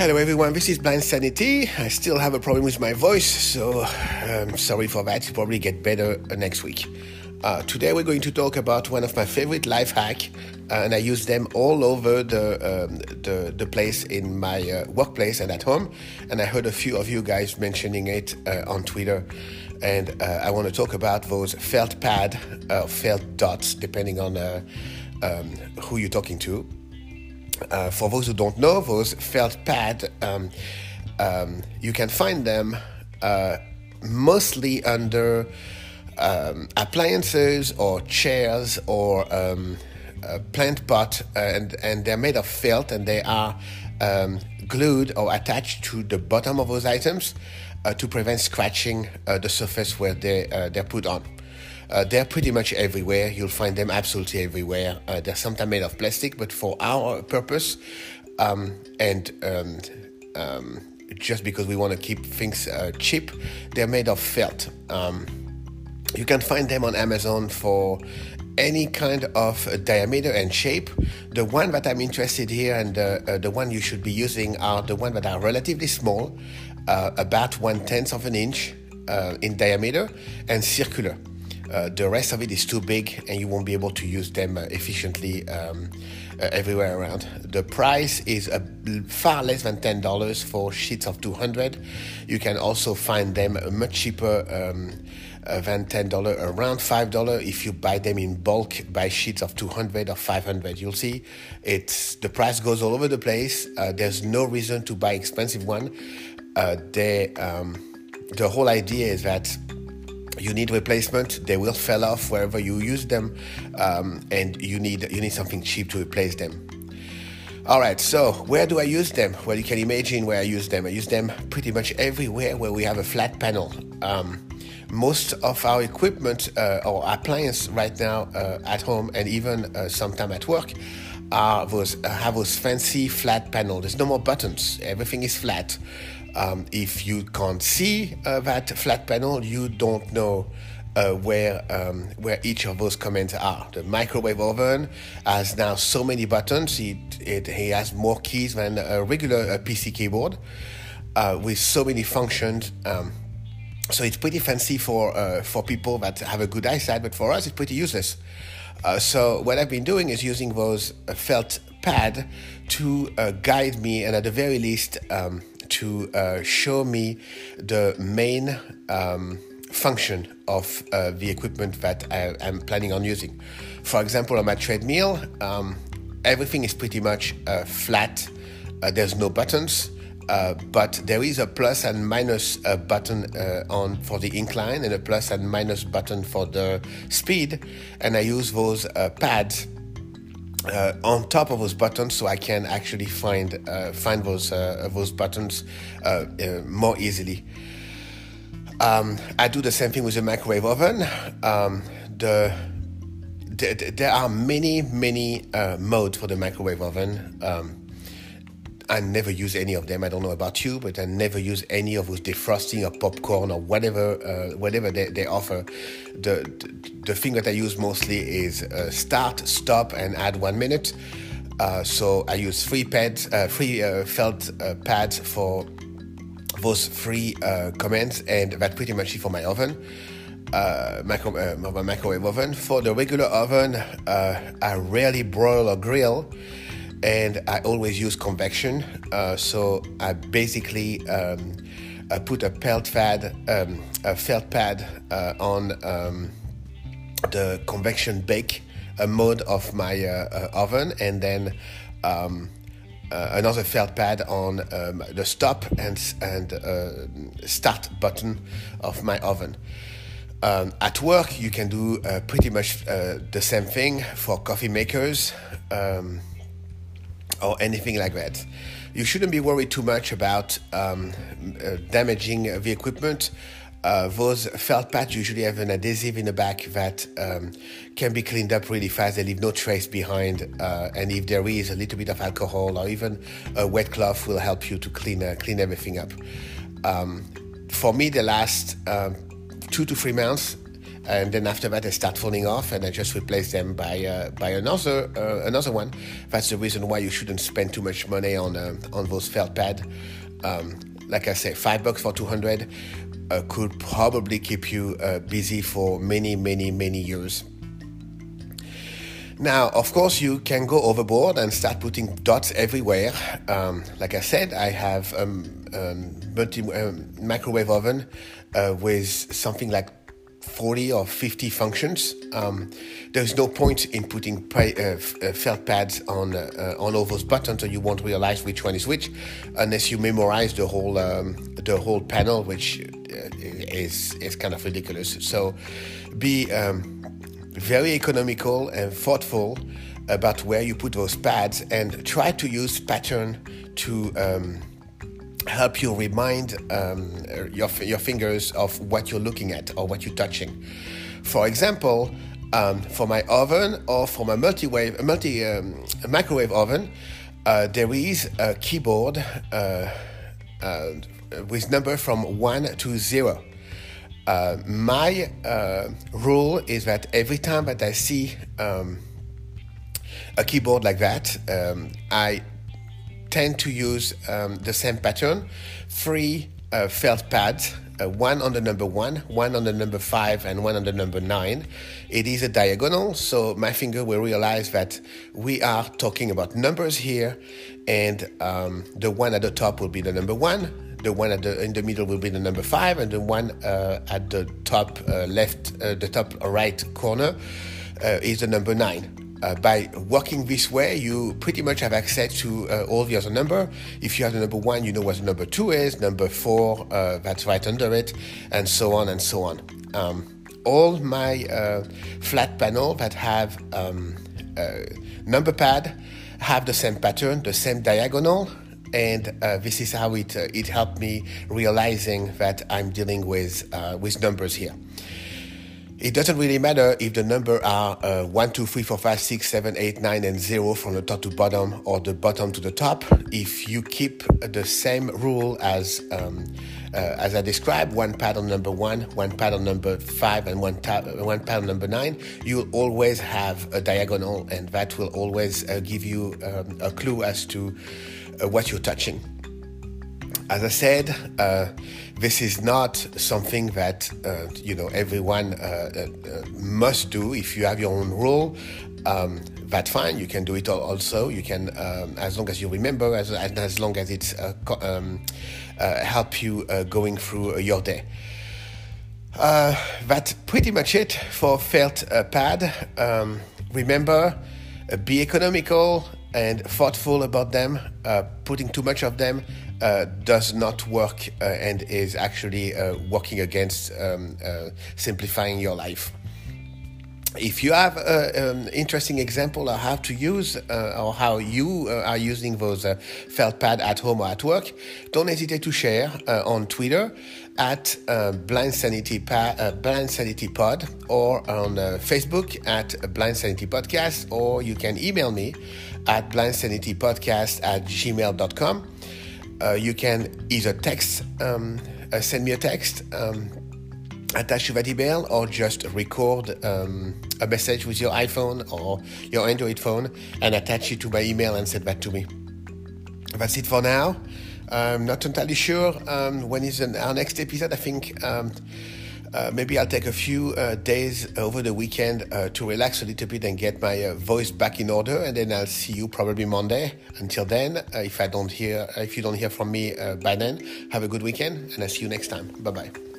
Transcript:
Hello everyone, this is Blind Sanity. I still have a problem with my voice, so um, sorry for that. Probably get better uh, next week. Uh, today we're going to talk about one of my favorite life hack, uh, and I use them all over the um, the, the, place in my uh, workplace and at home. And I heard a few of you guys mentioning it uh, on Twitter, and I want to talk about those felt pad, felt dots, depending on um, who you're talking to. Uh, for those who don't know, those felt pad, um, um, you can find them uh, mostly under um, appliances or chairs or um, plant pot, uh, and, and they're made of felt and they are um, glued or attached to the bottom of those items uh, to prevent scratching uh, the surface where they, uh, they're put on. Uh, they're pretty much everywhere. You'll find them absolutely everywhere. Uh, they're sometimes made of plastic, but for our purpose, um, and um, um, just because we want to keep things uh, cheap, they're made of felt. Um, you can find them on Amazon for any kind of diameter and shape. The one that I'm interested here and uh, uh, the one you should be using are the ones that are relatively small, uh, about one tenth of an inch in diameter and circular. Uh, the rest of it is too big and you won't be able to use them uh, efficiently um, uh, everywhere around. The price is far less than $10 for sheets of 200. You can also find them much cheaper um, uh, than $10, around $5 if you buy them in bulk by sheets of 200 or 500. You'll see it's the price goes all over the place. Uh, there's no reason to buy expensive one. they, um, the whole idea is that you need replacement they will fall off wherever you use them um, and you need you need something cheap to replace them. All right so where do i use them? Well you can imagine where i use them. I use them pretty much everywhere where we have a flat panel. Um, most of our equipment uh, or appliance right now uh, at home and even uh, sometime at work are those have those fancy flat panel there's no more buttons everything is flat um, if you can't see uh, that flat panel, you don't know uh, where um, where each of those commands are. The microwave oven has now so many buttons. It, it, it has more keys than a regular uh, PC keyboard uh, with so many functions. Um, so it's pretty fancy for uh, for people that have a good eyesight, but for us, it's pretty useless. Uh, so what I've been doing is using those felt pad to guide me, and at the very least. Um, to uh, show me the main um, function of uh, the equipment that I am planning on using. For example, on my treadmill, um, everything is pretty much uh, flat. Uh, there's no buttons. Uh, but there is a plus and minus uh, button on for the incline and a plus and minus button for the speed, and I use those pads uh, on top of those buttons so I can actually find uh, find those uh, those buttons uh, uh, more easily. Um, I do the same thing with the microwave oven. Um, the, the, there are many many uh, modes for the microwave oven. Um, I never use any of them. I don't know about you, but I never use any of those defrosting or popcorn or whatever uh, whatever they, they offer. The, the, the thing that I use mostly is uh, start, stop, and add one minute. Uh, so I use free pads, uh, free uh, felt uh, pads for those three commands, and that pretty much it for my oven. Micro, my microwave oven. For the regular oven, I rarely broil or grill and I always use convection. Uh, so I basically um, I put a felt pad, um, a felt pad uh, on um, the convection bake mode of my uh, uh, oven, and then. Um, uh, another felt pad on um, the stop and and uh, start button of my oven. Um, at work, you can do uh, pretty much uh, the same thing for coffee makers. Um, or anything like that. You shouldn't be worried too much about um, uh, damaging the equipment. Uh, those felt pads usually have an adhesive in the back that um, can be cleaned up really fast. They leave no trace behind, uh, and if there is a little bit of alcohol or even a wet cloth, will help you to clean uh, clean everything up. Um, for me, the last um, two to three months, and then after that they start falling off, and I just replace them by uh, by another uh, another one. That's the reason why you shouldn't spend too much money on uh, on those felt pad. Um, like I say, five bucks for two hundred uh, could probably keep you uh, busy for many, many, many years. Now, of course, you can go overboard and start putting dots everywhere. Um, like I said, I have a um, um, multi um, microwave oven uh, with something like 40 or 50 functions. Um, there's no point in putting uh, uh, felt pads on uh, on all those buttons, so you won't realize which one is which, unless you memorize the whole um, the whole panel, which uh, is is kind of ridiculous. So, be um, very economical and thoughtful about where you put those pads, and try to use pattern to um, help you remind um, your, your fingers of what you're looking at or what you're touching. For example, um, for my oven or for my multi-wave, multi um, microwave oven, uh, there is a keyboard uh, uh, with number from one to zero. Uh, my uh, rule is that every time that I see um, a keyboard like that, um, I tend to use um, the same pattern three uh, felt pads uh, one on the number one, one on the number five, and one on the number nine. It is a diagonal, so my finger will realize that we are talking about numbers here, and um, the one at the top will be the number one, the one at the in the middle will be the number five, and the one uh, at the top uh, left, uh, the top right corner uh, is the number nine uh, by working this way, you pretty much have access to uh, all the other number. If you have the number one, you know what the number two is, number four, uh, that's right under it, and so on and so on. Um, all my uh, flat panel that have um, number pad have the same pattern, the same diagonal, and uh, this is how it uh, it helped me realizing that I'm dealing with uh, with numbers here. It doesn't really matter if the number are uh, 1, 2, 3, 4, 5, 6, 7, 8, 9, and 0 from the top to bottom or the bottom to the top. If you keep the same rule as um, uh, as I described, one on number 1, one on number 5, and one, ta- one on number 9, you'll always have a diagonal, and that will always uh, give you um, a clue as to uh, what you're touching. As I said, uh, this is not something that uh, you know everyone uh, uh, must do. If you have your own rule, um, that's fine. You can do it also. You can, um, as long as you remember, as as long as it's uh, um, uh, help you going through your day. that's pretty much it for felt pad. Um, remember, be economical and thoughtful about them. putting too much of them uh, does not work uh, and is actually uh, working against um, uh, simplifying your life. If you have an interesting example of how to use uh, or how you uh, are using those felt pad at home or at work, don't hesitate to share on Twitter at Blind Sanity, pa- Blind Sanity Pod or on Facebook at Blind Sanity Podcast, or you can email me at blindsanitypodcast at gmail.com uh, you can either text, um, uh, send me a text, um, attach to that email, or just record um, a message with your iPhone or your Android phone and attach it to my email and send that to me. That's it for now. I'm not entirely sure um, when is our next episode. I think um, uh, maybe I'll take a few uh, days over the weekend uh, to relax a little bit and get my uh, voice back in order, and then I'll see you probably Monday. Until then, uh, if I don't hear, if you don't hear from me uh, by then, have a good weekend, and I'll see you next time. Bye bye.